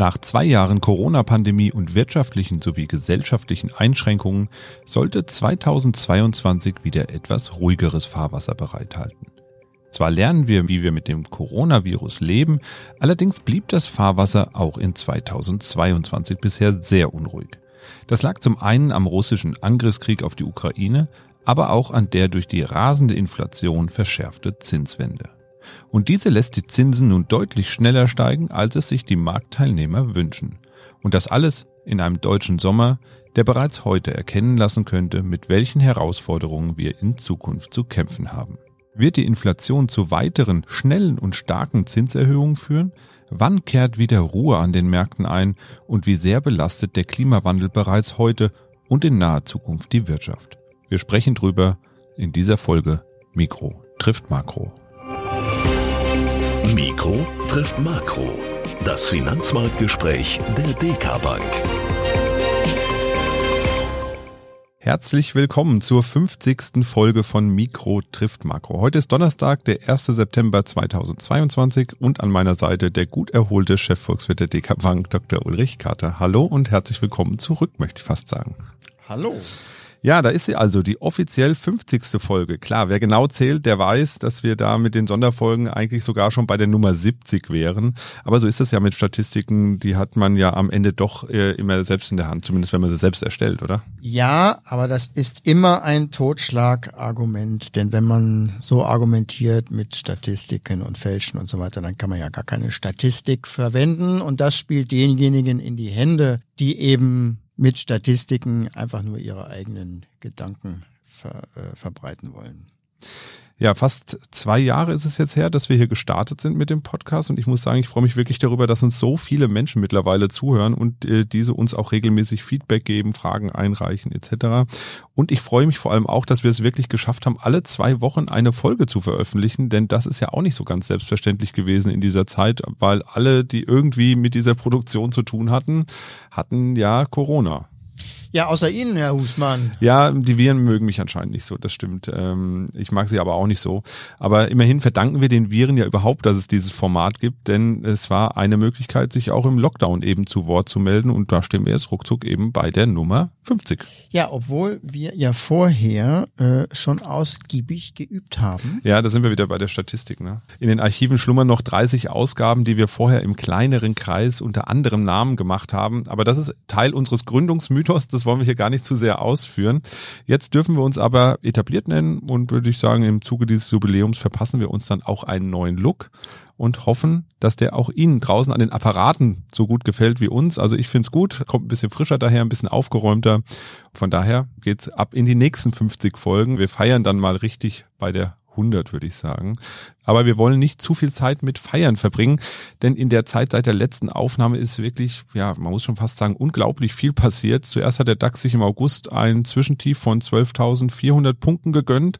Nach zwei Jahren Corona-Pandemie und wirtschaftlichen sowie gesellschaftlichen Einschränkungen sollte 2022 wieder etwas ruhigeres Fahrwasser bereithalten. Zwar lernen wir, wie wir mit dem Coronavirus leben, allerdings blieb das Fahrwasser auch in 2022 bisher sehr unruhig. Das lag zum einen am russischen Angriffskrieg auf die Ukraine, aber auch an der durch die rasende Inflation verschärfte Zinswende. Und diese lässt die Zinsen nun deutlich schneller steigen, als es sich die Marktteilnehmer wünschen. Und das alles in einem deutschen Sommer, der bereits heute erkennen lassen könnte, mit welchen Herausforderungen wir in Zukunft zu kämpfen haben. Wird die Inflation zu weiteren schnellen und starken Zinserhöhungen führen? Wann kehrt wieder Ruhe an den Märkten ein und wie sehr belastet der Klimawandel bereits heute und in naher Zukunft die Wirtschaft? Wir sprechen drüber in dieser Folge Mikro trifft Makro. Mikro trifft Makro. Das Finanzmarktgespräch der DK Bank. Herzlich willkommen zur 50. Folge von Mikro trifft Makro. Heute ist Donnerstag, der 1. September 2022 und an meiner Seite der gut erholte Chefvolkswirt der DK Bank, Dr. Ulrich Kater. Hallo und herzlich willkommen zurück, möchte ich fast sagen. Hallo. Ja, da ist sie also, die offiziell 50. Folge. Klar, wer genau zählt, der weiß, dass wir da mit den Sonderfolgen eigentlich sogar schon bei der Nummer 70 wären. Aber so ist das ja mit Statistiken, die hat man ja am Ende doch äh, immer selbst in der Hand, zumindest wenn man sie selbst erstellt, oder? Ja, aber das ist immer ein Totschlagargument, denn wenn man so argumentiert mit Statistiken und Fälschen und so weiter, dann kann man ja gar keine Statistik verwenden und das spielt denjenigen in die Hände, die eben mit Statistiken einfach nur ihre eigenen Gedanken ver, äh, verbreiten wollen. Ja, fast zwei Jahre ist es jetzt her, dass wir hier gestartet sind mit dem Podcast und ich muss sagen, ich freue mich wirklich darüber, dass uns so viele Menschen mittlerweile zuhören und äh, diese uns auch regelmäßig Feedback geben, Fragen einreichen etc. Und ich freue mich vor allem auch, dass wir es wirklich geschafft haben, alle zwei Wochen eine Folge zu veröffentlichen, denn das ist ja auch nicht so ganz selbstverständlich gewesen in dieser Zeit, weil alle, die irgendwie mit dieser Produktion zu tun hatten, hatten ja Corona. Ja, außer Ihnen, Herr Husmann. Ja, die Viren mögen mich anscheinend nicht so, das stimmt. Ähm, ich mag sie aber auch nicht so. Aber immerhin verdanken wir den Viren ja überhaupt, dass es dieses Format gibt, denn es war eine Möglichkeit, sich auch im Lockdown eben zu Wort zu melden und da stehen wir jetzt ruckzuck eben bei der Nummer 50. Ja, obwohl wir ja vorher äh, schon ausgiebig geübt haben. Ja, da sind wir wieder bei der Statistik. Ne? In den Archiven schlummern noch 30 Ausgaben, die wir vorher im kleineren Kreis unter anderem Namen gemacht haben. Aber das ist Teil unseres Gründungsmythos. Das wollen wir hier gar nicht zu sehr ausführen. Jetzt dürfen wir uns aber etabliert nennen und würde ich sagen, im Zuge dieses Jubiläums verpassen wir uns dann auch einen neuen Look und hoffen, dass der auch Ihnen draußen an den Apparaten so gut gefällt wie uns. Also ich finde es gut, kommt ein bisschen frischer daher, ein bisschen aufgeräumter. Von daher geht's ab in die nächsten 50 Folgen. Wir feiern dann mal richtig bei der 100, würde ich sagen. Aber wir wollen nicht zu viel Zeit mit Feiern verbringen, denn in der Zeit seit der letzten Aufnahme ist wirklich, ja, man muss schon fast sagen, unglaublich viel passiert. Zuerst hat der DAX sich im August ein Zwischentief von 12.400 Punkten gegönnt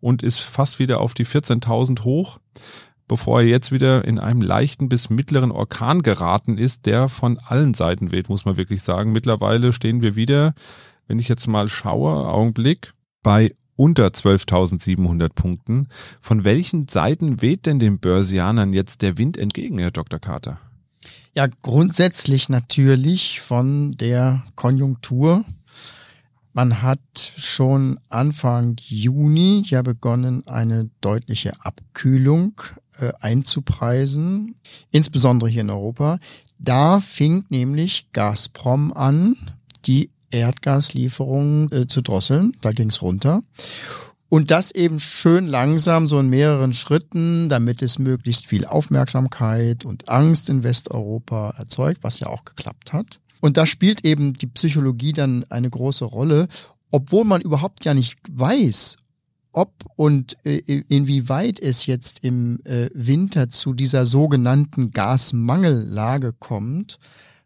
und ist fast wieder auf die 14.000 hoch bevor er jetzt wieder in einem leichten bis mittleren Orkan geraten ist, der von allen Seiten weht, muss man wirklich sagen. Mittlerweile stehen wir wieder, wenn ich jetzt mal schaue, Augenblick, bei unter 12.700 Punkten. Von welchen Seiten weht denn den Börsianern jetzt der Wind entgegen, Herr Dr. Carter? Ja, grundsätzlich natürlich von der Konjunktur. Man hat schon Anfang Juni ja begonnen, eine deutliche Abkühlung äh, einzupreisen, insbesondere hier in Europa. Da fing nämlich Gazprom an, die Erdgaslieferungen äh, zu drosseln. Da ging's runter. Und das eben schön langsam, so in mehreren Schritten, damit es möglichst viel Aufmerksamkeit und Angst in Westeuropa erzeugt, was ja auch geklappt hat. Und da spielt eben die Psychologie dann eine große Rolle, obwohl man überhaupt ja nicht weiß, ob und äh, inwieweit es jetzt im äh, Winter zu dieser sogenannten Gasmangellage kommt,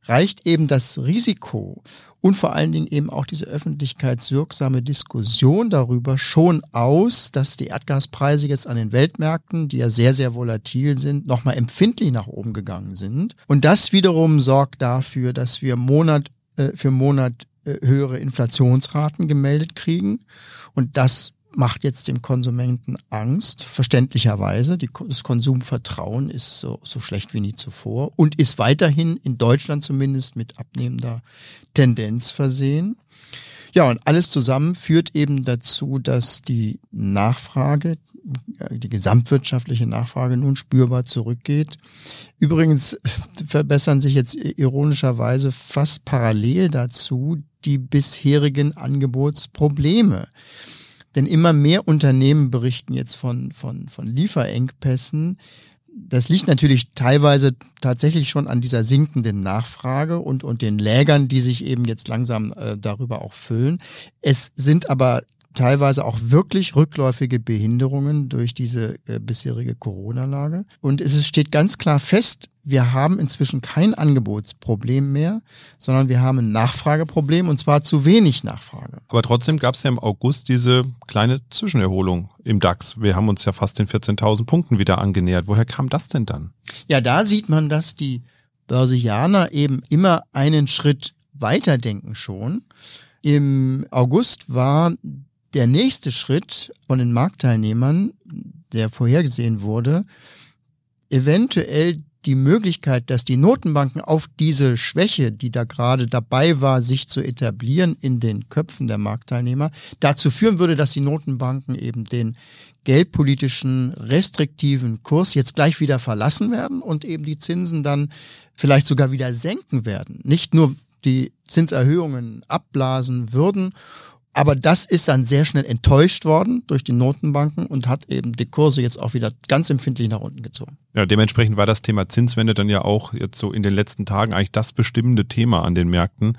reicht eben das Risiko und vor allen Dingen eben auch diese öffentlichkeitswirksame Diskussion darüber schon aus, dass die Erdgaspreise jetzt an den Weltmärkten, die ja sehr, sehr volatil sind, nochmal empfindlich nach oben gegangen sind. Und das wiederum sorgt dafür, dass wir Monat äh, für Monat äh, höhere Inflationsraten gemeldet kriegen. Und das macht jetzt dem Konsumenten Angst, verständlicherweise. Die, das Konsumvertrauen ist so, so schlecht wie nie zuvor und ist weiterhin in Deutschland zumindest mit abnehmender Tendenz versehen. Ja, und alles zusammen führt eben dazu, dass die Nachfrage, die gesamtwirtschaftliche Nachfrage nun spürbar zurückgeht. Übrigens verbessern sich jetzt ironischerweise fast parallel dazu die bisherigen Angebotsprobleme. Denn immer mehr Unternehmen berichten jetzt von, von, von Lieferengpässen. Das liegt natürlich teilweise tatsächlich schon an dieser sinkenden Nachfrage und, und den Lägern, die sich eben jetzt langsam äh, darüber auch füllen. Es sind aber teilweise auch wirklich rückläufige Behinderungen durch diese äh, bisherige Corona-Lage. Und es steht ganz klar fest, wir haben inzwischen kein Angebotsproblem mehr, sondern wir haben ein Nachfrageproblem und zwar zu wenig Nachfrage. Aber trotzdem gab es ja im August diese kleine Zwischenerholung im DAX. Wir haben uns ja fast den 14.000 Punkten wieder angenähert. Woher kam das denn dann? Ja, da sieht man, dass die Börsianer eben immer einen Schritt weiterdenken schon. Im August war der nächste Schritt von den Marktteilnehmern, der vorhergesehen wurde, eventuell die Möglichkeit, dass die Notenbanken auf diese Schwäche, die da gerade dabei war, sich zu etablieren in den Köpfen der Marktteilnehmer, dazu führen würde, dass die Notenbanken eben den geldpolitischen restriktiven Kurs jetzt gleich wieder verlassen werden und eben die Zinsen dann vielleicht sogar wieder senken werden. Nicht nur die Zinserhöhungen abblasen würden aber das ist dann sehr schnell enttäuscht worden durch die Notenbanken und hat eben die Kurse jetzt auch wieder ganz empfindlich nach unten gezogen. Ja, dementsprechend war das Thema Zinswende dann ja auch jetzt so in den letzten Tagen eigentlich das bestimmende Thema an den Märkten.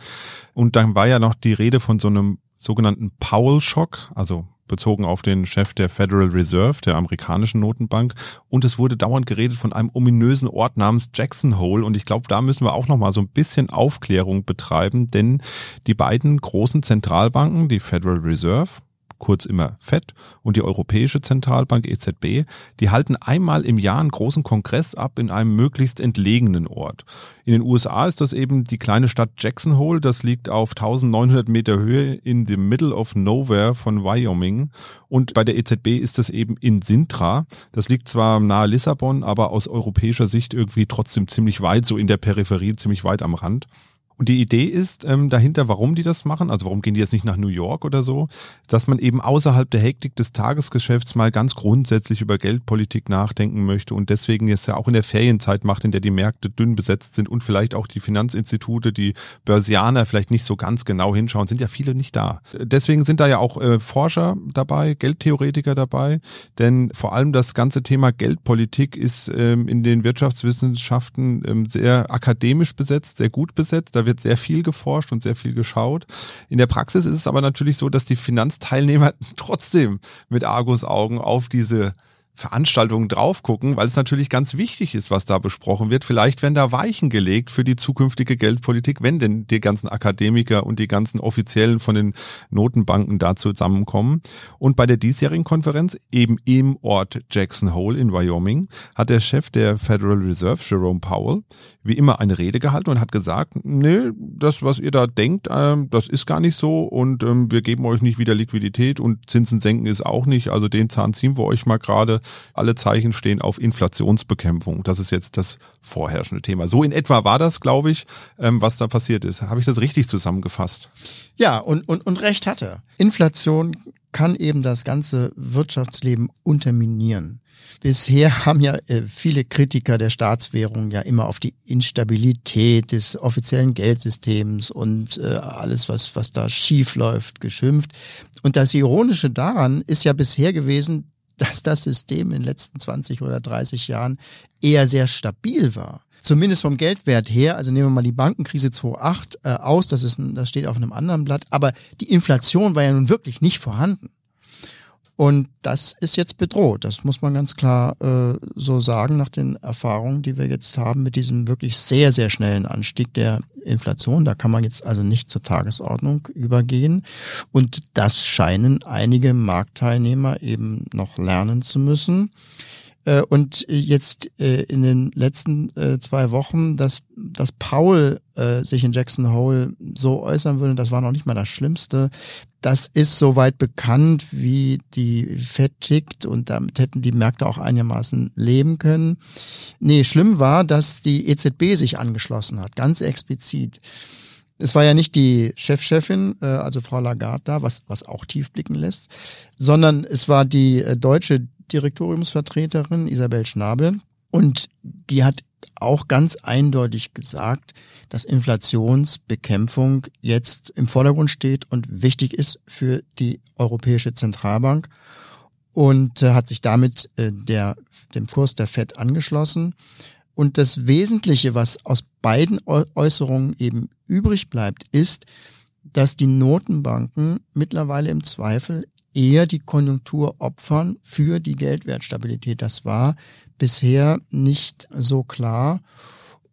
Und dann war ja noch die Rede von so einem sogenannten Powell-Schock, also bezogen auf den Chef der Federal Reserve, der amerikanischen Notenbank. Und es wurde dauernd geredet von einem ominösen Ort namens Jackson Hole. Und ich glaube, da müssen wir auch noch mal so ein bisschen Aufklärung betreiben, denn die beiden großen Zentralbanken, die Federal Reserve kurz immer FED und die Europäische Zentralbank EZB, die halten einmal im Jahr einen großen Kongress ab in einem möglichst entlegenen Ort. In den USA ist das eben die kleine Stadt Jackson Hole, das liegt auf 1900 Meter Höhe in the middle of nowhere von Wyoming und bei der EZB ist das eben in Sintra. Das liegt zwar nahe Lissabon, aber aus europäischer Sicht irgendwie trotzdem ziemlich weit, so in der Peripherie, ziemlich weit am Rand. Und die Idee ist ähm, dahinter, warum die das machen, also warum gehen die jetzt nicht nach New York oder so, dass man eben außerhalb der Hektik des Tagesgeschäfts mal ganz grundsätzlich über Geldpolitik nachdenken möchte und deswegen jetzt ja auch in der Ferienzeit macht, in der die Märkte dünn besetzt sind und vielleicht auch die Finanzinstitute, die Börsianer vielleicht nicht so ganz genau hinschauen, sind ja viele nicht da. Deswegen sind da ja auch äh, Forscher dabei, Geldtheoretiker dabei, denn vor allem das ganze Thema Geldpolitik ist ähm, in den Wirtschaftswissenschaften ähm, sehr akademisch besetzt, sehr gut besetzt. Da wird sehr viel geforscht und sehr viel geschaut. In der Praxis ist es aber natürlich so, dass die Finanzteilnehmer trotzdem mit Argusaugen auf diese Veranstaltungen drauf gucken, weil es natürlich ganz wichtig ist, was da besprochen wird. Vielleicht werden da Weichen gelegt für die zukünftige Geldpolitik, wenn denn die ganzen Akademiker und die ganzen Offiziellen von den Notenbanken da zusammenkommen. Und bei der diesjährigen Konferenz, eben im Ort Jackson Hole in Wyoming, hat der Chef der Federal Reserve, Jerome Powell, wie immer eine Rede gehalten und hat gesagt, nee, das, was ihr da denkt, ähm, das ist gar nicht so und ähm, wir geben euch nicht wieder Liquidität und Zinsen senken ist auch nicht. Also den Zahn ziehen wir euch mal gerade alle Zeichen stehen auf Inflationsbekämpfung. Das ist jetzt das vorherrschende Thema. So in etwa war das, glaube ich, ähm, was da passiert ist. Habe ich das richtig zusammengefasst? Ja, und, und, und recht hatte. Inflation kann eben das ganze Wirtschaftsleben unterminieren. Bisher haben ja äh, viele Kritiker der Staatswährung ja immer auf die Instabilität des offiziellen Geldsystems und äh, alles, was, was da schief läuft, geschimpft. Und das Ironische daran ist ja bisher gewesen, dass das System in den letzten 20 oder 30 Jahren eher sehr stabil war. Zumindest vom Geldwert her, also nehmen wir mal die Bankenkrise 2008 äh, aus, das, ist ein, das steht auf einem anderen Blatt, aber die Inflation war ja nun wirklich nicht vorhanden. Und das ist jetzt bedroht. Das muss man ganz klar äh, so sagen, nach den Erfahrungen, die wir jetzt haben mit diesem wirklich sehr, sehr schnellen Anstieg der Inflation. Da kann man jetzt also nicht zur Tagesordnung übergehen. Und das scheinen einige Marktteilnehmer eben noch lernen zu müssen. Äh, und jetzt äh, in den letzten äh, zwei Wochen, dass, dass Paul sich in Jackson Hole so äußern würde, das war noch nicht mal das Schlimmste das ist soweit bekannt, wie die Fed tickt und damit hätten die Märkte auch einigermaßen leben können. Nee, schlimm war, dass die EZB sich angeschlossen hat, ganz explizit. Es war ja nicht die Chefchefin, äh, also Frau Lagarde da, was, was auch tief blicken lässt, sondern es war die äh, deutsche Direktoriumsvertreterin Isabel Schnabel und die hat auch ganz eindeutig gesagt, dass Inflationsbekämpfung jetzt im Vordergrund steht und wichtig ist für die Europäische Zentralbank und äh, hat sich damit äh, der, dem Kurs der FED angeschlossen. Und das Wesentliche, was aus beiden Äußerungen eben übrig bleibt, ist, dass die Notenbanken mittlerweile im Zweifel eher die Konjunktur opfern für die Geldwertstabilität. Das war bisher nicht so klar.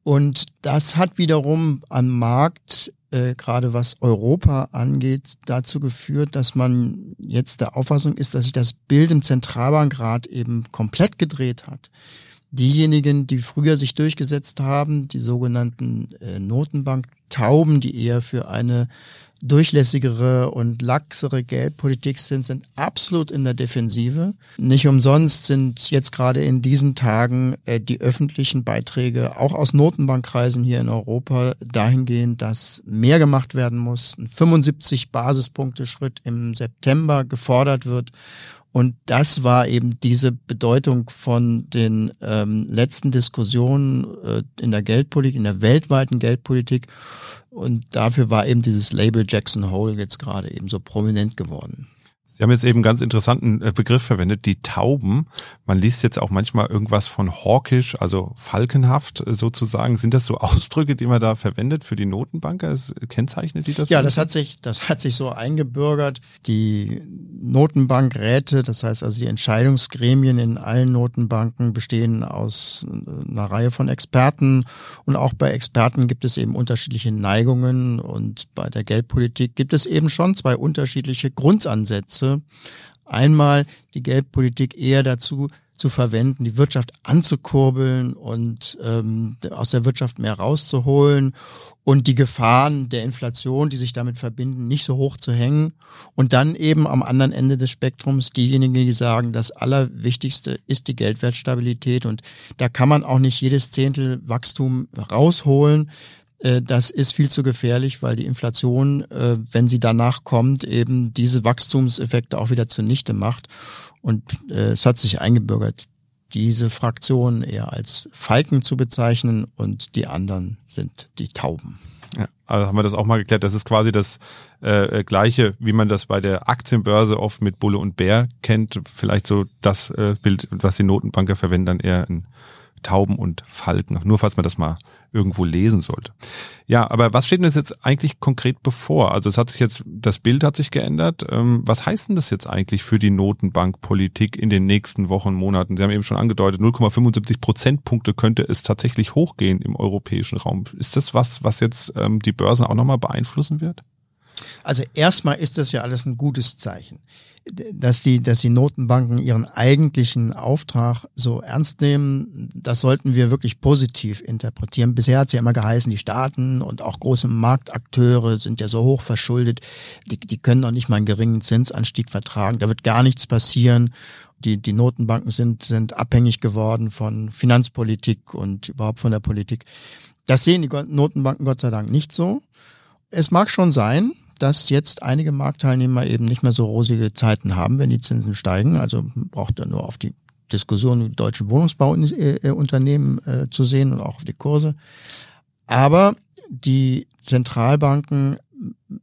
Und das hat wiederum am Markt, äh, gerade was Europa angeht, dazu geführt, dass man jetzt der Auffassung ist, dass sich das Bild im Zentralbankrat eben komplett gedreht hat. Diejenigen, die früher sich durchgesetzt haben, die sogenannten äh, Notenbanktauben, die eher für eine durchlässigere und laxere Geldpolitik sind, sind absolut in der Defensive. Nicht umsonst sind jetzt gerade in diesen Tagen äh, die öffentlichen Beiträge auch aus Notenbankkreisen hier in Europa dahingehend, dass mehr gemacht werden muss. Ein 75 Basispunkte Schritt im September gefordert wird und das war eben diese Bedeutung von den ähm, letzten Diskussionen äh, in der Geldpolitik, in der weltweiten Geldpolitik. Und dafür war eben dieses Label Jackson Hole jetzt gerade eben so prominent geworden. Sie haben jetzt eben einen ganz interessanten äh, Begriff verwendet, die Tauben. Man liest jetzt auch manchmal irgendwas von hawkish, also falkenhaft äh, sozusagen. Sind das so Ausdrücke, die man da verwendet für die Notenbanker? Es kennzeichnet die das? Ja, das hat sich, das hat sich so eingebürgert. Die Notenbankräte, das heißt also die Entscheidungsgremien in allen Notenbanken bestehen aus äh, einer Reihe von Experten und auch bei Experten gibt es eben unterschiedliche Neigungen und bei der Geldpolitik gibt es eben schon zwei unterschiedliche Grundansätze nutze. Einmal die Geldpolitik eher dazu zu verwenden, die Wirtschaft anzukurbeln und ähm, aus der Wirtschaft mehr rauszuholen und die Gefahren der Inflation, die sich damit verbinden, nicht so hoch zu hängen. Und dann eben am anderen Ende des Spektrums diejenigen, die sagen, das Allerwichtigste ist die Geldwertstabilität und da kann man auch nicht jedes Zehntel Wachstum rausholen, das ist viel zu gefährlich, weil die Inflation, äh, wenn sie danach kommt, eben diese Wachstumseffekte auch wieder zunichte macht. Und äh, es hat sich eingebürgert, diese Fraktion eher als Falken zu bezeichnen und die anderen sind die Tauben. Ja, also haben wir das auch mal geklärt. Das ist quasi das äh, gleiche, wie man das bei der Aktienbörse oft mit Bulle und Bär kennt. Vielleicht so das äh, Bild, was die Notenbanker verwenden, dann eher in Tauben und Falken. Nur falls man das mal irgendwo lesen sollte. Ja, aber was steht denn jetzt eigentlich konkret bevor? Also es hat sich jetzt, das Bild hat sich geändert. Ähm, was heißt denn das jetzt eigentlich für die Notenbankpolitik in den nächsten Wochen, Monaten? Sie haben eben schon angedeutet, 0,75 Prozentpunkte könnte es tatsächlich hochgehen im europäischen Raum. Ist das was, was jetzt ähm, die Börsen auch nochmal beeinflussen wird? Also erstmal ist das ja alles ein gutes Zeichen dass die, dass die Notenbanken ihren eigentlichen Auftrag so ernst nehmen, das sollten wir wirklich positiv interpretieren. Bisher hat es ja immer geheißen, die Staaten und auch große Marktakteure sind ja so hoch verschuldet, die, die können noch nicht mal einen geringen Zinsanstieg vertragen, da wird gar nichts passieren. Die, die Notenbanken sind, sind abhängig geworden von Finanzpolitik und überhaupt von der Politik. Das sehen die Notenbanken Gott sei Dank nicht so. Es mag schon sein, dass jetzt einige Marktteilnehmer eben nicht mehr so rosige Zeiten haben, wenn die Zinsen steigen. Also braucht er nur auf die Diskussion mit deutschen Wohnungsbauunternehmen äh, zu sehen und auch auf die Kurse. Aber die Zentralbanken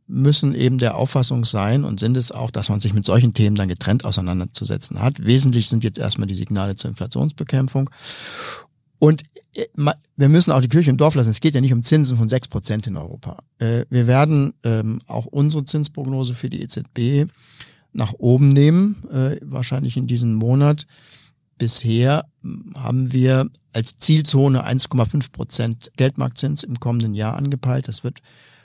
müssen eben der Auffassung sein und sind es auch, dass man sich mit solchen Themen dann getrennt auseinanderzusetzen hat. Wesentlich sind jetzt erstmal die Signale zur Inflationsbekämpfung. Und äh, wir müssen auch die Kirche im Dorf lassen. Es geht ja nicht um Zinsen von sechs Prozent in Europa. Äh, wir werden ähm, auch unsere Zinsprognose für die EZB nach oben nehmen, äh, wahrscheinlich in diesem Monat. Bisher hm, haben wir als Zielzone 1,5 Prozent Geldmarktzins im kommenden Jahr angepeilt. Das wird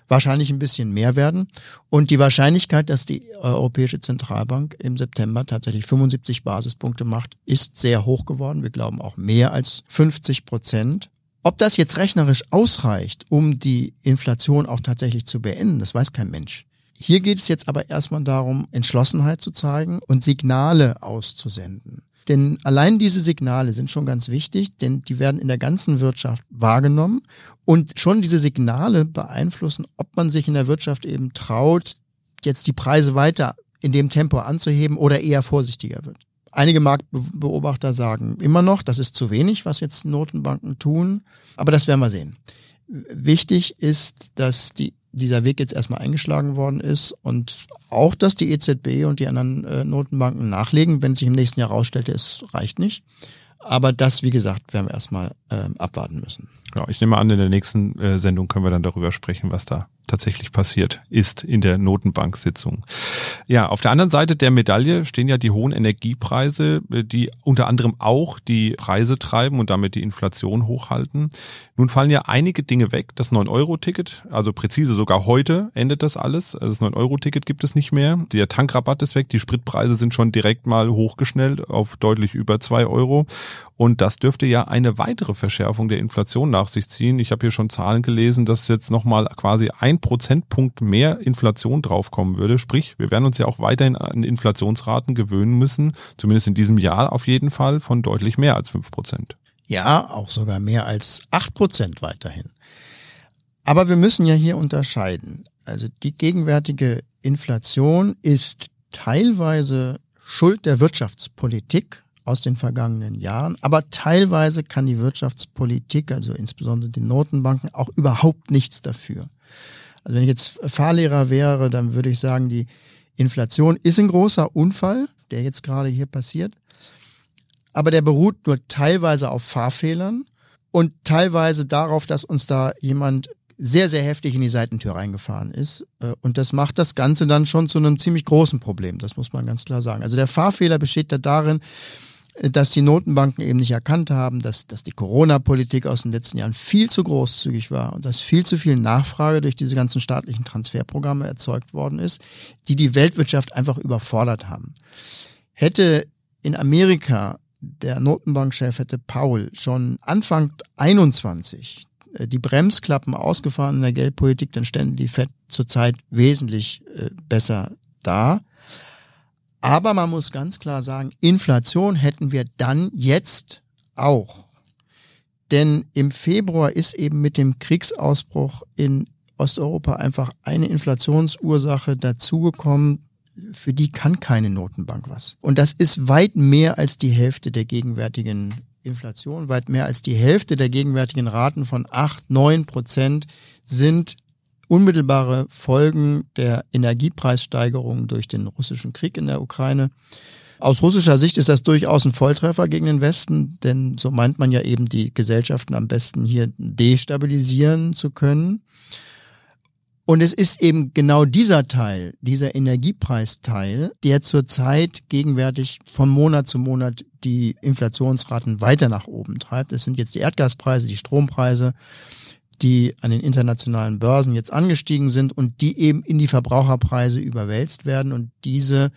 wahrscheinlich ein bisschen mehr werden. Und die Wahrscheinlichkeit, dass die Europäische Zentralbank im September tatsächlich 75 Basispunkte macht, ist sehr hoch geworden. Wir glauben auch mehr als 50 Prozent. Ob das jetzt rechnerisch ausreicht, um die Inflation auch tatsächlich zu beenden, das weiß kein Mensch. Hier geht es jetzt aber erstmal darum, Entschlossenheit zu zeigen und Signale auszusenden. Denn allein diese Signale sind schon ganz wichtig, denn die werden in der ganzen Wirtschaft wahrgenommen und schon diese Signale beeinflussen, ob man sich in der Wirtschaft eben traut, jetzt die Preise weiter in dem Tempo anzuheben oder eher vorsichtiger wird. Einige Marktbeobachter sagen immer noch, das ist zu wenig, was jetzt Notenbanken tun, aber das werden wir sehen. Wichtig ist, dass die, dieser Weg jetzt erstmal eingeschlagen worden ist und auch, dass die EZB und die anderen äh, Notenbanken nachlegen, wenn sich im nächsten Jahr herausstellte, es reicht nicht. Aber das, wie gesagt, werden wir erstmal äh, abwarten müssen. Ja, ich nehme an, in der nächsten äh, Sendung können wir dann darüber sprechen, was da tatsächlich passiert ist in der Notenbank-Sitzung. Ja, auf der anderen Seite der Medaille stehen ja die hohen Energiepreise, äh, die unter anderem auch die Preise treiben und damit die Inflation hochhalten. Nun fallen ja einige Dinge weg. Das 9-Euro-Ticket, also präzise sogar heute endet das alles. Also das 9-Euro-Ticket gibt es nicht mehr. Der Tankrabatt ist weg. Die Spritpreise sind schon direkt mal hochgeschnellt auf deutlich über zwei Euro. Und das dürfte ja eine weitere Verschärfung der Inflation nach sich ziehen. Ich habe hier schon Zahlen gelesen, dass jetzt nochmal quasi ein Prozentpunkt mehr Inflation draufkommen würde. Sprich, wir werden uns ja auch weiterhin an Inflationsraten gewöhnen müssen, zumindest in diesem Jahr auf jeden Fall von deutlich mehr als fünf Prozent. Ja, auch sogar mehr als acht Prozent weiterhin. Aber wir müssen ja hier unterscheiden. Also die gegenwärtige Inflation ist teilweise Schuld der Wirtschaftspolitik aus den vergangenen Jahren. Aber teilweise kann die Wirtschaftspolitik, also insbesondere die Notenbanken, auch überhaupt nichts dafür. Also wenn ich jetzt Fahrlehrer wäre, dann würde ich sagen, die Inflation ist ein großer Unfall, der jetzt gerade hier passiert. Aber der beruht nur teilweise auf Fahrfehlern und teilweise darauf, dass uns da jemand sehr, sehr heftig in die Seitentür reingefahren ist. Äh, und das macht das Ganze dann schon zu einem ziemlich großen Problem. Das muss man ganz klar sagen. Also der Fahrfehler besteht da darin, dass die Notenbanken eben nicht erkannt haben, dass, dass die Corona-Politik aus den letzten Jahren viel zu großzügig war und dass viel zu viel Nachfrage durch diese ganzen staatlichen Transferprogramme erzeugt worden ist, die die Weltwirtschaft einfach überfordert haben. Hätte in Amerika der Notenbankchef hätte Paul schon Anfang 21 äh, die Bremsklappen ausgefahren in der Geldpolitik, dann stände die Fed zurzeit wesentlich äh, besser da. Aber man muss ganz klar sagen, Inflation hätten wir dann jetzt auch. Denn im Februar ist eben mit dem Kriegsausbruch in Osteuropa einfach eine Inflationsursache dazugekommen, für die kann keine Notenbank was. Und das ist weit mehr als die Hälfte der gegenwärtigen Inflation, weit mehr als die Hälfte der gegenwärtigen Raten von acht, neun Prozent sind unmittelbare Folgen der Energiepreissteigerung durch den russischen Krieg in der Ukraine. Aus russischer Sicht ist das durchaus ein Volltreffer gegen den Westen, denn so meint man ja eben, die Gesellschaften am besten hier destabilisieren zu können. Und es ist eben genau dieser Teil, dieser Energiepreisteil, der zurzeit gegenwärtig von Monat zu Monat die Inflationsraten weiter nach oben treibt. Es sind jetzt die Erdgaspreise, die Strompreise, die an den internationalen Börsen jetzt angestiegen sind und die eben in die Verbraucherpreise überwälzt werden. Und diese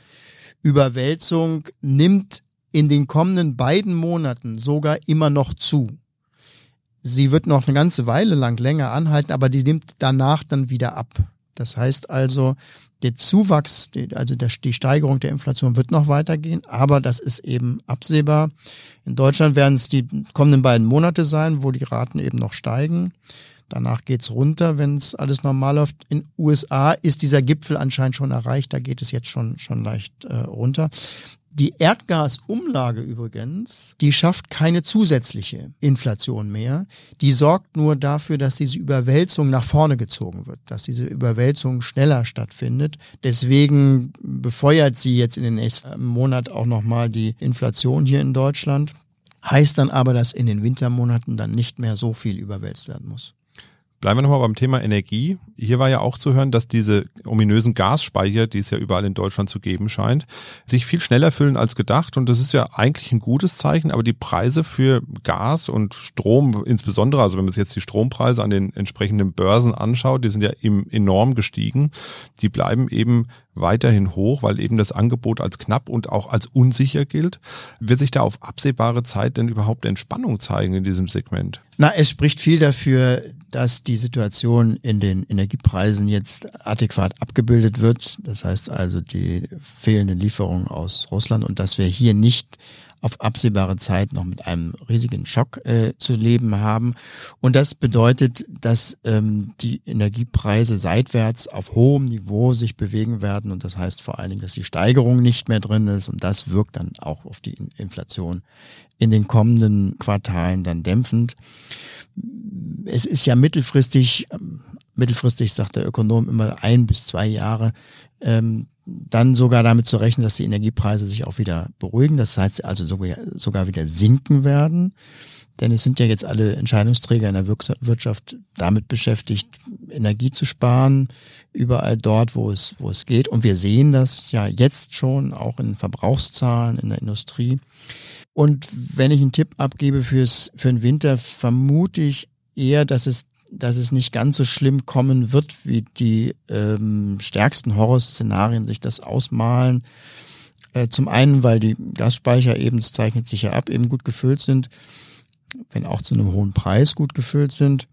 Überwälzung nimmt in den kommenden beiden Monaten sogar immer noch zu. Sie wird noch eine ganze Weile lang länger anhalten, aber die nimmt danach dann wieder ab. Das heißt also, der Zuwachs, also die Steigerung der Inflation wird noch weitergehen, aber das ist eben absehbar. In Deutschland werden es die kommenden beiden Monate sein, wo die Raten eben noch steigen. Danach geht's runter, wenn es alles normal läuft. In USA ist dieser Gipfel anscheinend schon erreicht, da geht es jetzt schon, schon leicht äh, runter. Die Erdgasumlage übrigens, die schafft keine zusätzliche Inflation mehr. Die sorgt nur dafür, dass diese Überwälzung nach vorne gezogen wird, dass diese Überwälzung schneller stattfindet. Deswegen befeuert sie jetzt in den nächsten Monat auch nochmal die Inflation hier in Deutschland. Heißt dann aber, dass in den Wintermonaten dann nicht mehr so viel überwälzt werden muss. Bleiben wir nochmal beim Thema Energie. Hier war ja auch zu hören, dass diese ominösen Gasspeicher, die es ja überall in Deutschland zu geben scheint, sich viel schneller füllen als gedacht. Und das ist ja eigentlich ein gutes Zeichen. Aber die Preise für Gas und Strom insbesondere, also wenn man sich jetzt die Strompreise an den entsprechenden Börsen anschaut, die sind ja enorm gestiegen. Die bleiben eben weiterhin hoch, weil eben das Angebot als knapp und auch als unsicher gilt. Wird sich da auf absehbare Zeit denn überhaupt Entspannung zeigen in diesem Segment? Na, es spricht viel dafür, dass die Situation in den Energiepreisen jetzt adäquat abgebildet wird. Das heißt also die fehlenden Lieferungen aus Russland und dass wir hier nicht auf absehbare Zeit noch mit einem riesigen Schock äh, zu leben haben. Und das bedeutet, dass ähm, die Energiepreise seitwärts auf hohem Niveau sich bewegen werden. Und das heißt vor allen Dingen, dass die Steigerung nicht mehr drin ist. Und das wirkt dann auch auf die Inflation in den kommenden Quartalen dann dämpfend. Es ist ja mittelfristig, ähm, mittelfristig sagt der Ökonom immer ein bis zwei Jahre, ähm, dann sogar damit zu rechnen, dass die Energiepreise sich auch wieder beruhigen. Das heißt also sogar, sogar wieder sinken werden. Denn es sind ja jetzt alle Entscheidungsträger in der Wirtschaft damit beschäftigt, Energie zu sparen, überall dort, wo es, wo es geht. Und wir sehen das ja jetzt schon auch in Verbrauchszahlen in der Industrie. Und wenn ich einen Tipp abgebe fürs, für den Winter, vermute ich eher, dass es dass es nicht ganz so schlimm kommen wird, wie die ähm, stärksten Horrorszenarien sich das ausmalen. Äh, zum einen, weil die Gasspeicher eben, es zeichnet sich ja ab, eben gut gefüllt sind, wenn auch zu einem hohen Preis gut gefüllt sind.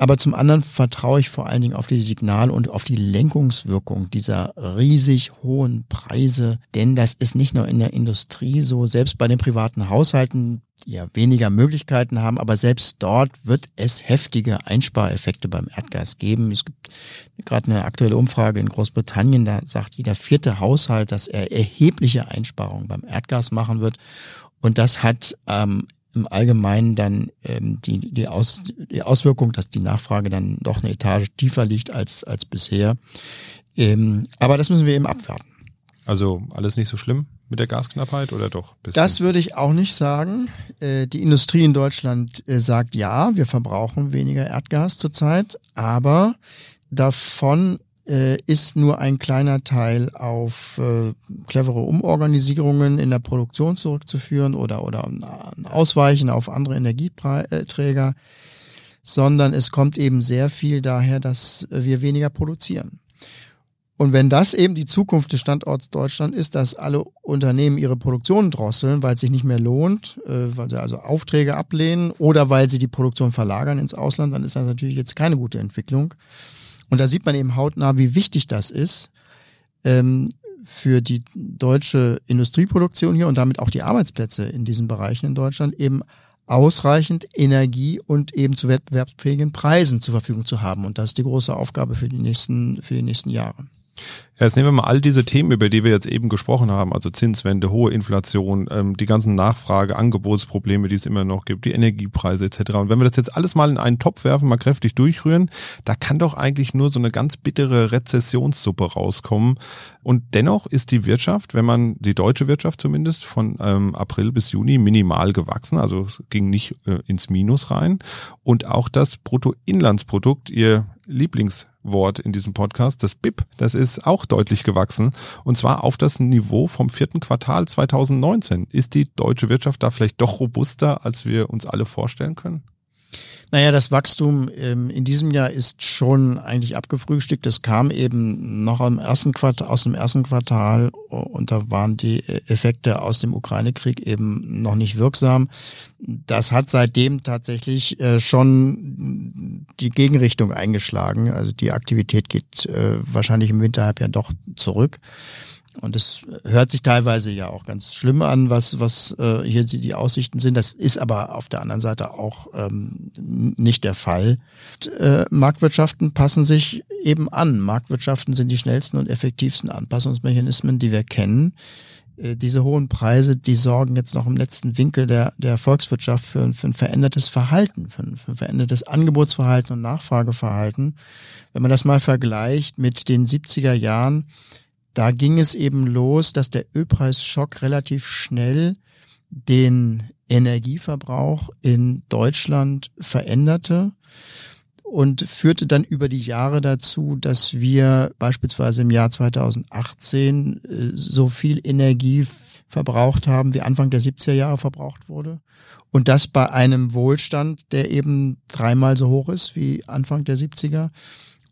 Aber zum anderen vertraue ich vor allen Dingen auf die Signale und auf die Lenkungswirkung dieser riesig hohen Preise. Denn das ist nicht nur in der Industrie so, selbst bei den privaten Haushalten, die ja weniger Möglichkeiten haben, aber selbst dort wird es heftige Einspareffekte beim Erdgas geben. Es gibt gerade eine aktuelle Umfrage in Großbritannien, da sagt jeder vierte Haushalt, dass er erhebliche Einsparungen beim Erdgas machen wird. Und das hat ähm, im Allgemeinen dann ähm, die, die, Aus, die Auswirkung, dass die Nachfrage dann doch eine Etage tiefer liegt als, als bisher. Ähm, aber das müssen wir eben abwarten. Also alles nicht so schlimm mit der Gasknappheit oder doch? Das würde ich auch nicht sagen. Äh, die Industrie in Deutschland äh, sagt ja, wir verbrauchen weniger Erdgas zurzeit, aber davon äh, ist nur ein kleiner Teil auf äh, clevere Umorganisierungen in der Produktion zurückzuführen oder, oder ein Ausweichen auf andere Energieträger, sondern es kommt eben sehr viel daher, dass wir weniger produzieren. Und wenn das eben die Zukunft des Standorts Deutschland ist, dass alle Unternehmen ihre Produktion drosseln, weil es sich nicht mehr lohnt, äh, weil sie also Aufträge ablehnen oder weil sie die Produktion verlagern ins Ausland, dann ist das natürlich jetzt keine gute Entwicklung. Und da sieht man eben hautnah, wie wichtig das ist ähm, für die deutsche Industrieproduktion hier und damit auch die Arbeitsplätze in diesen Bereichen in Deutschland eben ausreichend Energie und eben zu wettbewerbsfähigen Preisen zur Verfügung zu haben. Und das ist die große Aufgabe für die nächsten, für die nächsten Jahre. Ja, jetzt nehmen wir mal all diese Themen, über die wir jetzt eben gesprochen haben, also Zinswende, hohe Inflation, ähm, die ganzen Nachfrage, Angebotsprobleme, die es immer noch gibt, die Energiepreise etc. Und wenn wir das jetzt alles mal in einen Topf werfen, mal kräftig durchrühren, da kann doch eigentlich nur so eine ganz bittere Rezessionssuppe rauskommen. Und dennoch ist die Wirtschaft, wenn man die deutsche Wirtschaft zumindest von ähm, April bis Juni minimal gewachsen, also es ging nicht äh, ins Minus rein. Und auch das Bruttoinlandsprodukt, ihr Lieblings Wort in diesem Podcast, das BIP, das ist auch deutlich gewachsen und zwar auf das Niveau vom vierten Quartal 2019. Ist die deutsche Wirtschaft da vielleicht doch robuster, als wir uns alle vorstellen können? Naja, das Wachstum ähm, in diesem Jahr ist schon eigentlich abgefrühstückt. Es kam eben noch im ersten Quartal, aus dem ersten Quartal und da waren die Effekte aus dem Ukraine-Krieg eben noch nicht wirksam. Das hat seitdem tatsächlich äh, schon die Gegenrichtung eingeschlagen. Also die Aktivität geht äh, wahrscheinlich im Winterhalbjahr doch zurück. Und es hört sich teilweise ja auch ganz schlimm an, was, was äh, hier die, Aussichten sind. Das ist aber auf der anderen Seite auch ähm, nicht der Fall. Äh, Marktwirtschaften passen sich eben an. Marktwirtschaften sind die schnellsten und effektivsten Anpassungsmechanismen, die wir kennen. Äh, diese hohen Preise, die sorgen jetzt noch im letzten Winkel der, der Volkswirtschaft für, für ein verändertes Verhalten, für ein, für ein verändertes Angebotsverhalten und Nachfrageverhalten. Wenn man das mal vergleicht mit den 70er Jahren, da ging es eben los, dass der Ölpreisschock relativ schnell den Energieverbrauch in Deutschland veränderte und führte dann über die Jahre dazu, dass wir beispielsweise im Jahr 2018 äh, so viel Energie verbraucht haben, wie Anfang der 70er Jahre verbraucht wurde. Und das bei einem Wohlstand, der eben dreimal so hoch ist wie Anfang der 70er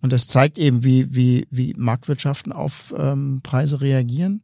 Und das zeigt eben, wie, wie, wie Marktwirtschaften auf ähm, Preise reagieren.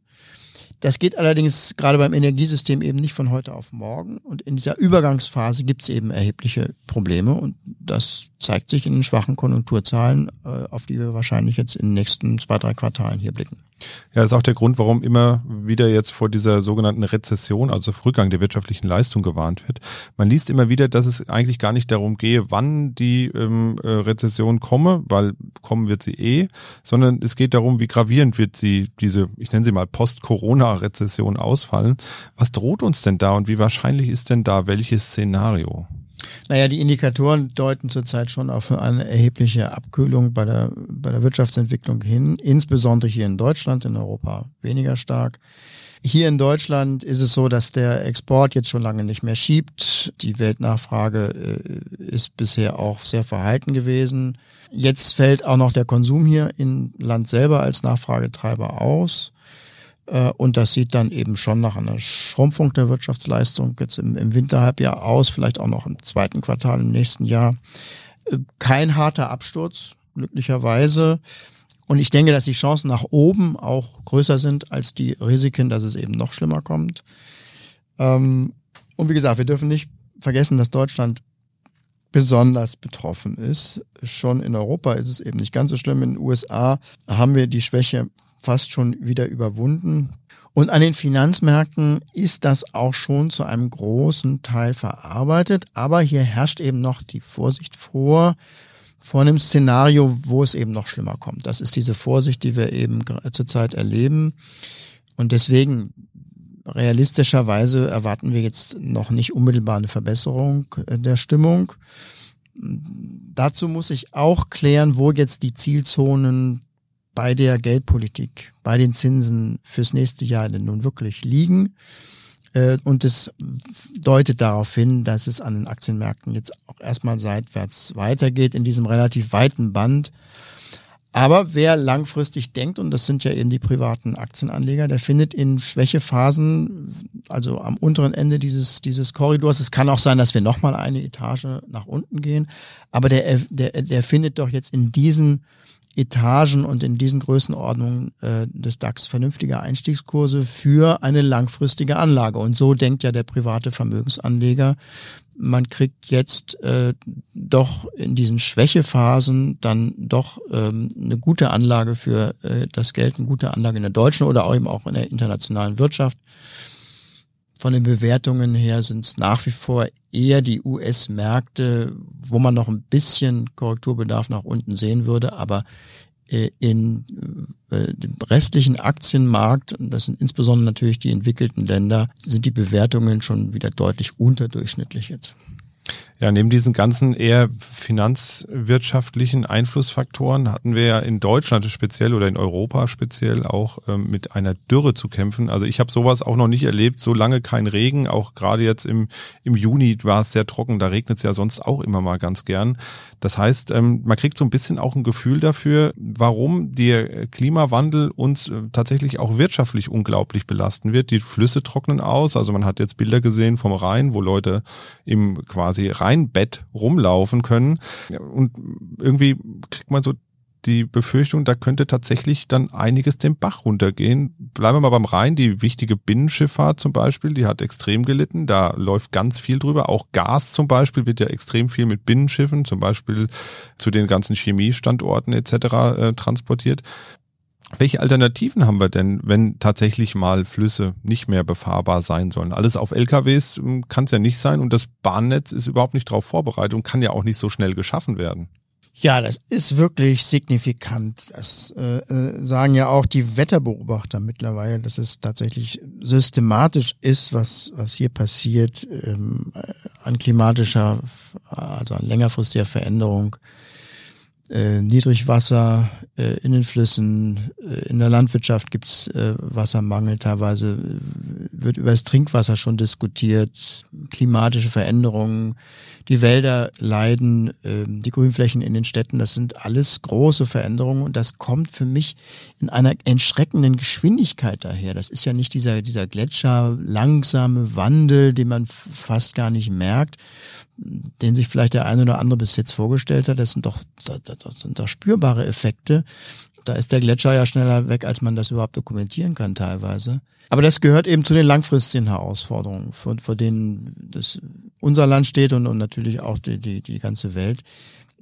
Das geht allerdings gerade beim Energiesystem eben nicht von heute auf morgen. Und in dieser Übergangsphase gibt es eben erhebliche Probleme. Und das zeigt sich in den schwachen Konjunkturzahlen, äh, auf die wir wahrscheinlich jetzt in den nächsten zwei, drei Quartalen hier blicken. Ja, das ist auch der Grund, warum immer wieder jetzt vor dieser sogenannten Rezession, also Rückgang der wirtschaftlichen Leistung gewarnt wird. Man liest immer wieder, dass es eigentlich gar nicht darum gehe, wann die ähm, äh, Rezession komme, weil kommen wird sie eh, sondern es geht darum, wie gravierend wird sie, diese, ich nenne sie mal Post-Corona-Rezession ausfallen. Was droht uns denn da und wie wahrscheinlich ist denn da welches Szenario? Naja, die Indikatoren deuten zurzeit schon auf eine erhebliche Abkühlung bei der, bei der Wirtschaftsentwicklung hin, insbesondere hier in Deutschland, in Europa weniger stark. Hier in Deutschland ist es so, dass der Export jetzt schon lange nicht mehr schiebt. Die Weltnachfrage äh, ist bisher auch sehr verhalten gewesen. Jetzt fällt auch noch der Konsum hier im Land selber als Nachfragetreiber aus. Äh, und das sieht dann eben schon nach einer Schrumpfung der Wirtschaftsleistung jetzt im, im Winterhalbjahr aus, vielleicht auch noch im zweiten Quartal im nächsten Jahr. Äh, kein harter Absturz, glücklicherweise. Und ich denke, dass die Chancen nach oben auch größer sind als die Risiken, dass es eben noch schlimmer kommt. Ähm, und wie gesagt, wir dürfen nicht vergessen, dass Deutschland besonders betroffen ist. Schon in Europa ist es eben nicht ganz so schlimm. In den USA haben wir die Schwäche fast schon wieder überwunden. Und an den Finanzmärkten ist das auch schon zu einem großen Teil verarbeitet. Aber hier herrscht eben noch die Vorsicht vor, vor einem Szenario, wo es eben noch schlimmer kommt. Das ist diese Vorsicht, die wir eben zurzeit erleben. Und deswegen realistischerweise erwarten wir jetzt noch nicht unmittelbar eine Verbesserung der Stimmung. Dazu muss ich auch klären, wo jetzt die Zielzonen bei der Geldpolitik, bei den Zinsen fürs nächste Jahr denn nun wirklich liegen. Äh, und es deutet darauf hin, dass es an den Aktienmärkten jetzt auch erstmal seitwärts weitergeht in diesem relativ weiten Band. Aber wer langfristig denkt, und das sind ja eben die privaten Aktienanleger, der findet in Schwächephasen, also am unteren Ende dieses, dieses Korridors, es kann auch sein, dass wir nochmal eine Etage nach unten gehen, aber der, der, der findet doch jetzt in diesen Etagen und in diesen Größenordnungen äh, des DAX vernünftige Einstiegskurse für eine langfristige Anlage. Und so denkt ja der private Vermögensanleger. Man kriegt jetzt äh, doch in diesen Schwächephasen dann doch ähm, eine gute Anlage für äh, das Geld, eine gute Anlage in der deutschen oder auch eben auch in der internationalen Wirtschaft. Von den Bewertungen her sind es nach wie vor eher die US-Märkte, wo man noch ein bisschen Korrekturbedarf nach unten sehen würde, aber äh, in äh, dem restlichen Aktienmarkt, das sind insbesondere natürlich die entwickelten Länder, sind die Bewertungen schon wieder deutlich unterdurchschnittlich jetzt. Ja, neben diesen ganzen eher finanzwirtschaftlichen Einflussfaktoren hatten wir ja in Deutschland speziell oder in Europa speziell auch ähm, mit einer Dürre zu kämpfen. Also ich habe sowas auch noch nicht erlebt, so lange kein Regen. Auch gerade jetzt im, im Juni war es sehr trocken, da regnet es ja sonst auch immer mal ganz gern. Das heißt, ähm, man kriegt so ein bisschen auch ein Gefühl dafür, warum der Klimawandel uns äh, tatsächlich auch wirtschaftlich unglaublich belasten wird. Die Flüsse trocknen aus. Also man hat jetzt Bilder gesehen vom Rhein, wo Leute im quasi Rheinbett rumlaufen können. Und irgendwie kriegt man so die Befürchtung, da könnte tatsächlich dann einiges den Bach runtergehen. Bleiben wir mal beim Rhein. Die wichtige Binnenschifffahrt zum Beispiel, die hat extrem gelitten. Da läuft ganz viel drüber. Auch Gas zum Beispiel wird ja extrem viel mit Binnenschiffen, zum Beispiel zu den ganzen Chemiestandorten etc. Äh, transportiert. Welche Alternativen haben wir denn, wenn tatsächlich mal Flüsse nicht mehr befahrbar sein sollen? Alles auf LKWs hm, kann es ja nicht sein und das Bahnnetz ist überhaupt nicht darauf vorbereitet und kann ja auch nicht so schnell geschaffen werden. Ja, das ist wirklich signifikant. Das äh, äh, sagen ja auch die Wetterbeobachter mittlerweile, dass es tatsächlich systematisch ist, was, was hier passiert ähm, an klimatischer, also an längerfristiger Veränderung äh, Niedrigwasser äh, in den Flüssen, äh, in der Landwirtschaft gibt's äh, Wassermangel, teilweise. Wird über das Trinkwasser schon diskutiert, klimatische Veränderungen, die Wälder leiden, äh, die Grünflächen in den Städten, das sind alles große Veränderungen und das kommt für mich in einer entschreckenden Geschwindigkeit daher. Das ist ja nicht dieser, dieser Gletscher langsame Wandel, den man fast gar nicht merkt, den sich vielleicht der eine oder andere bis jetzt vorgestellt hat, das sind doch, das sind doch spürbare Effekte. Da ist der Gletscher ja schneller weg, als man das überhaupt dokumentieren kann teilweise. Aber das gehört eben zu den langfristigen Herausforderungen, vor, vor denen das unser Land steht und, und natürlich auch die, die, die ganze Welt.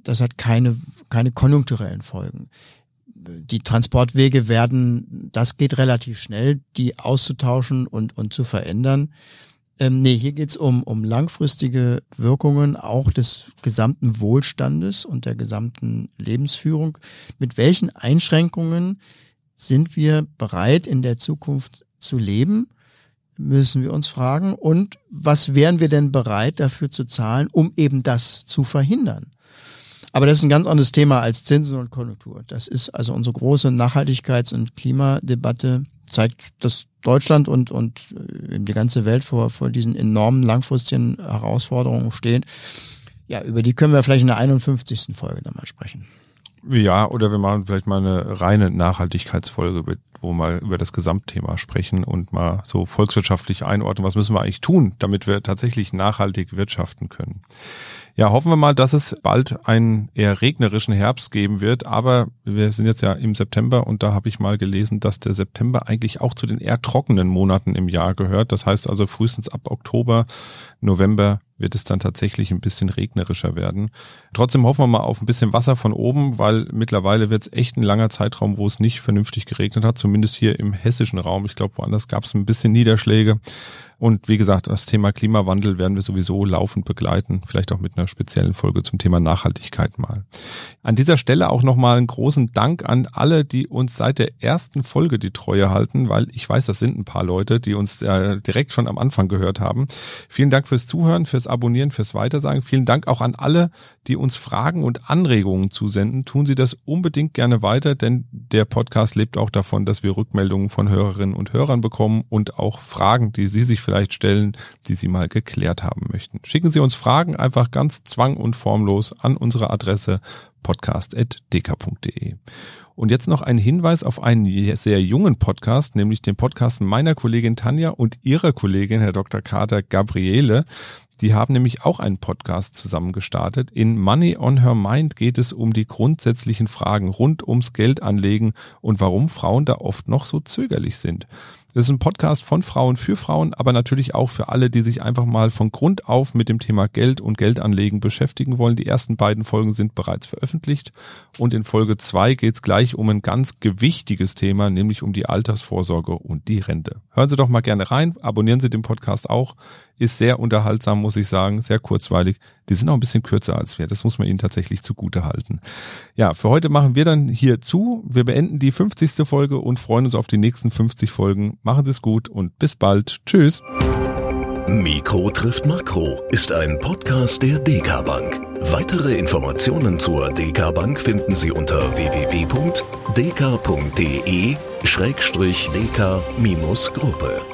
Das hat keine, keine konjunkturellen Folgen. Die Transportwege werden, das geht relativ schnell, die auszutauschen und, und zu verändern. Ähm, nee, hier geht's um, um langfristige Wirkungen auch des gesamten Wohlstandes und der gesamten Lebensführung. Mit welchen Einschränkungen sind wir bereit, in der Zukunft zu leben? Müssen wir uns fragen. Und was wären wir denn bereit dafür zu zahlen, um eben das zu verhindern? Aber das ist ein ganz anderes Thema als Zinsen und Konjunktur. Das ist also unsere große Nachhaltigkeits- und Klimadebatte zeigt, dass Deutschland und, und äh, die ganze Welt vor, vor diesen enormen langfristigen Herausforderungen steht. Ja, über die können wir vielleicht in der 51. Folge dann mal sprechen. Ja, oder wir machen vielleicht mal eine reine Nachhaltigkeitsfolge, wo wir mal über das Gesamtthema sprechen und mal so volkswirtschaftlich einordnen, was müssen wir eigentlich tun, damit wir tatsächlich nachhaltig wirtschaften können. Ja, hoffen wir mal, dass es bald einen eher regnerischen Herbst geben wird. Aber wir sind jetzt ja im September und da habe ich mal gelesen, dass der September eigentlich auch zu den eher trockenen Monaten im Jahr gehört. Das heißt also frühestens ab Oktober, November wird es dann tatsächlich ein bisschen regnerischer werden. Trotzdem hoffen wir mal auf ein bisschen Wasser von oben, weil mittlerweile wird es echt ein langer Zeitraum, wo es nicht vernünftig geregnet hat, zumindest hier im hessischen Raum. Ich glaube, woanders gab es ein bisschen Niederschläge. Und wie gesagt, das Thema Klimawandel werden wir sowieso laufend begleiten, vielleicht auch mit einer speziellen Folge zum Thema Nachhaltigkeit mal. An dieser Stelle auch nochmal einen großen Dank an alle, die uns seit der ersten Folge die Treue halten, weil ich weiß, das sind ein paar Leute, die uns äh, direkt schon am Anfang gehört haben. Vielen Dank fürs Zuhören, fürs Abonnieren, fürs Weitersagen. Vielen Dank auch an alle, die uns Fragen und Anregungen zusenden. Tun Sie das unbedingt gerne weiter, denn der Podcast lebt auch davon, dass wir Rückmeldungen von Hörerinnen und Hörern bekommen und auch Fragen, die Sie sich vielleicht stellen, die Sie mal geklärt haben möchten. Schicken Sie uns Fragen einfach ganz zwang- und formlos an unsere Adresse podcast.dk.de. Und jetzt noch ein Hinweis auf einen sehr jungen Podcast, nämlich den Podcast meiner Kollegin Tanja und ihrer Kollegin, Herr Dr. Carter Gabriele. Die haben nämlich auch einen Podcast zusammen gestartet. In Money on Her Mind geht es um die grundsätzlichen Fragen rund ums Geldanlegen und warum Frauen da oft noch so zögerlich sind. Das ist ein Podcast von Frauen für Frauen, aber natürlich auch für alle, die sich einfach mal von Grund auf mit dem Thema Geld und Geldanlegen beschäftigen wollen. Die ersten beiden Folgen sind bereits veröffentlicht und in Folge zwei geht es gleich um ein ganz gewichtiges Thema, nämlich um die Altersvorsorge und die Rente. Hören Sie doch mal gerne rein, abonnieren Sie den Podcast auch. Ist sehr unterhaltsam, muss ich sagen, sehr kurzweilig. Die sind auch ein bisschen kürzer als wir. Das muss man ihnen tatsächlich zugute halten. Ja, für heute machen wir dann hier zu. Wir beenden die 50. Folge und freuen uns auf die nächsten 50 Folgen. Machen Sie es gut und bis bald. Tschüss. Mikro trifft Makro ist ein Podcast der DK Bank. Weitere Informationen zur DK Bank finden Sie unter www.dk.de-dk-gruppe.